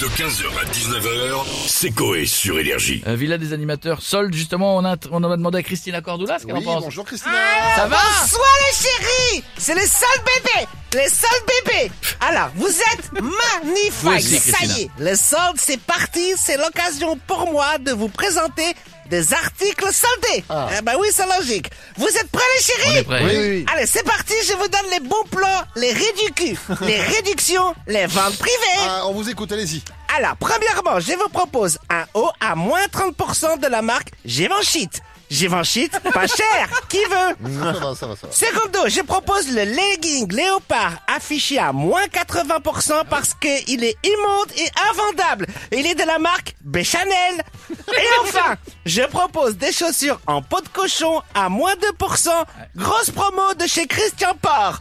De 15h à 19h, c'est Coé sur Énergie. Euh, Villa des animateurs solde, justement, on a, on a demandé à Christina Cordula ce qu'elle Oui, en pense. bonjour Christina. Ça va Bonsoir les chéris C'est les seuls bébés Les seuls bébés. Alors, vous êtes magnifiques. aussi, Ça y est, le solde, c'est parti. C'est l'occasion pour moi de vous présenter des articles soldés. Eh ben oui, c'est logique. Vous êtes prêts les chéris? On est prêts. Oui, oui, oui. Allez, c'est parti, je vous donne les bons plans, les réducus, les réductions, les ventes privées. Ah, on vous écoute, allez-y. alors, premièrement, je vous propose un haut à moins 30% de la marque Givenchy. Givenchy, pas cher. Qui veut? Ça va, ça va, ça va. Secondo, je propose le legging léopard affiché à moins 80% parce que il est immonde et invendable. Il est de la marque Bechanel. Et enfin, je propose des chaussures en peau de cochon à moins 2%. Grosse promo de chez Christian Port.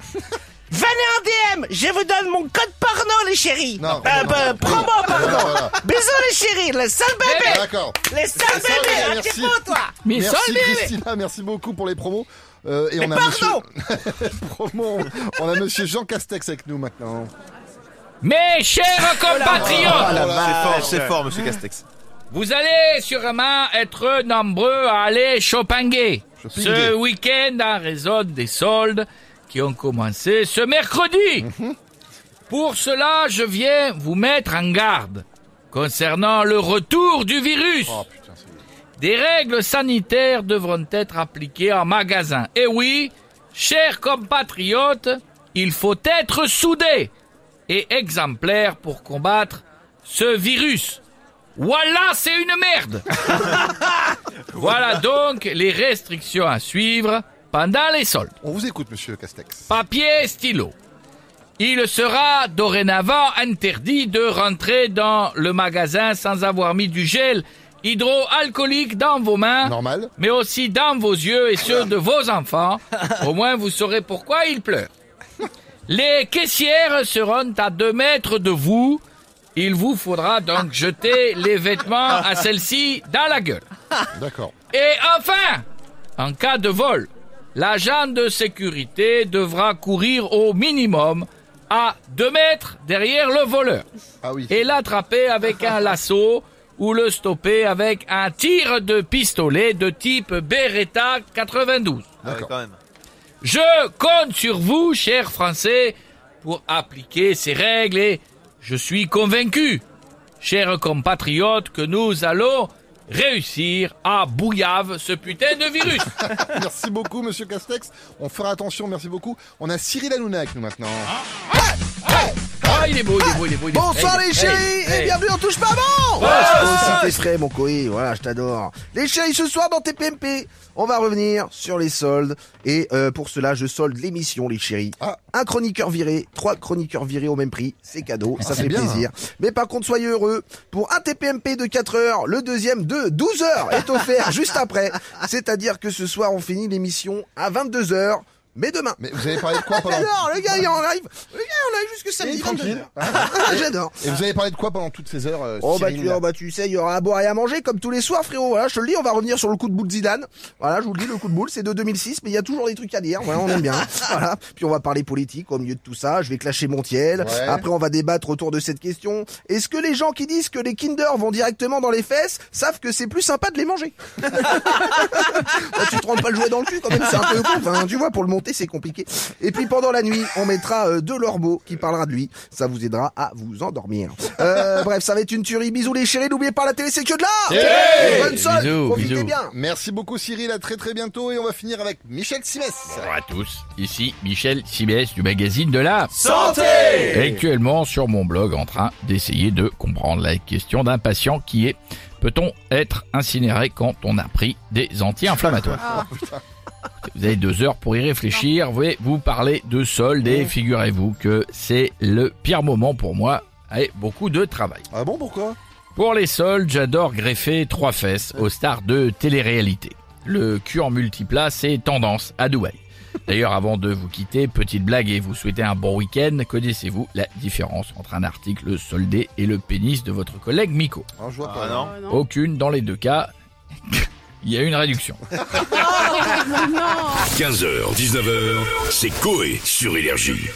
Venez en DM, je vous donne mon code porno les chéris. Non. Euh, bah, promo pardon. Voilà. Bisous les chéris, le seul bébé. D'accord. Les Les seuls bébés, un merci. petit peu toi. Mais Merci Christina, merci beaucoup pour les promos. Euh, et Mais on a pardon monsieur... Promo. On a monsieur Jean Castex avec nous maintenant. Mes chers compatriotes, Ah, C'est fort, c'est fort, monsieur Castex. vous allez sûrement être nombreux à aller shoppinguer ce week-end en raison des soldes qui ont commencé ce mercredi. Pour cela, je viens vous mettre en garde concernant le retour du virus. Oh putain, c'est... Des règles sanitaires devront être appliquées en magasin. Et oui, chers compatriotes, il faut être soudés et exemplaires pour combattre ce virus. Voilà, c'est une merde. voilà donc les restrictions à suivre pendant les soldes. On vous écoute, monsieur Castex. Papier, stylo. Il sera dorénavant interdit de rentrer dans le magasin sans avoir mis du gel hydroalcoolique dans vos mains, Normal. mais aussi dans vos yeux et ceux de vos enfants. Au moins, vous saurez pourquoi ils pleurent. Les caissières seront à deux mètres de vous. Il vous faudra donc jeter les vêtements à celle-ci dans la gueule. D'accord. Et enfin, en cas de vol, l'agent de sécurité devra courir au minimum à deux mètres derrière le voleur Ah oui. et l'attraper avec un lasso ou le stopper avec un tir de pistolet de type Beretta 92. Ah ouais, quand même. Je compte sur vous, chers Français, pour appliquer ces règles et je suis convaincu, chers compatriotes, que nous allons réussir à bouillave ce putain de virus. Merci beaucoup, monsieur Castex. On fera attention, merci beaucoup. On a Cyril Hanouna avec nous maintenant. Ah, il est beau, il est beau, il est beau. il est beau. Bonsoir Hey, les chéris hey, et hey. bienvenue on touche pas bon Ouais, aussi t'es frais mon coï, voilà je t'adore. Les chéris ce soir dans TPMP, on va revenir sur les soldes et euh, pour cela je solde l'émission les chéris. Ah. Un chroniqueur viré, trois chroniqueurs virés au même prix, c'est cadeau, ça c'est fait bien, plaisir. Mais par contre soyez heureux, pour un TPMP de 4 heures, le deuxième de 12 heures est offert juste après. C'est-à-dire que ce soir on finit l'émission à 22 heures. Mais demain. Mais vous avez parlé de quoi pendant... J'adore, le gars il en arrive, le gars en arrive jusque samedi Il est tranquille. 22 heures. J'adore. Et vous avez parlé de quoi pendant toutes ces heures, euh, Oh bah tu, oh bah tu sais, il y aura à boire et à manger comme tous les soirs frérot. Voilà, je te le dis, on va revenir sur le coup de boule de Zidane. Voilà, je vous le dis, le coup de boule, c'est de 2006, mais il y a toujours des trucs à dire. Voilà, on aime bien. voilà. Puis on va parler politique au milieu de tout ça. Je vais clasher Montiel. Ouais. Après, on va débattre autour de cette question. Est-ce que les gens qui disent que les Kinder vont directement dans les fesses savent que c'est plus sympa de les manger? Bah, Tu te rends pas le jouet dans le cul quand même, c'est un peu con. Enfin, tu vois, pour le monter, c'est compliqué. Et puis pendant la nuit, on mettra euh, de l'orbeau qui parlera de lui. Ça vous aidera à vous endormir. Euh, bref, ça va être une tuerie. Bisous les chéris, n'oubliez pas la télé, c'est que de là Hey Bonne Bisous, profitez bisous. bien Merci beaucoup Cyril, à très très bientôt et on va finir avec Michel Simès. Bonjour à tous, ici Michel Simès du magazine de la Santé Actuellement sur mon blog en train d'essayer de comprendre la question d'un patient qui est Peut-on être incinéré quand on a pris des anti-inflammatoires? Vous avez deux heures pour y réfléchir, vous vous parler de solde et figurez-vous que c'est le pire moment pour moi et beaucoup de travail. Ah bon, pourquoi? Pour les soldes, j'adore greffer trois fesses aux stars de télé-réalité. Le cul en multiplace est tendance à Dubaï. D'ailleurs, avant de vous quitter, petite blague et vous souhaiter un bon week-end, connaissez-vous la différence entre un article soldé et le pénis de votre collègue Miko? Ah, Je vois Ah pas. non Aucune dans les deux cas. Il y a une réduction. 15h, 19h, c'est Coé sur Énergie.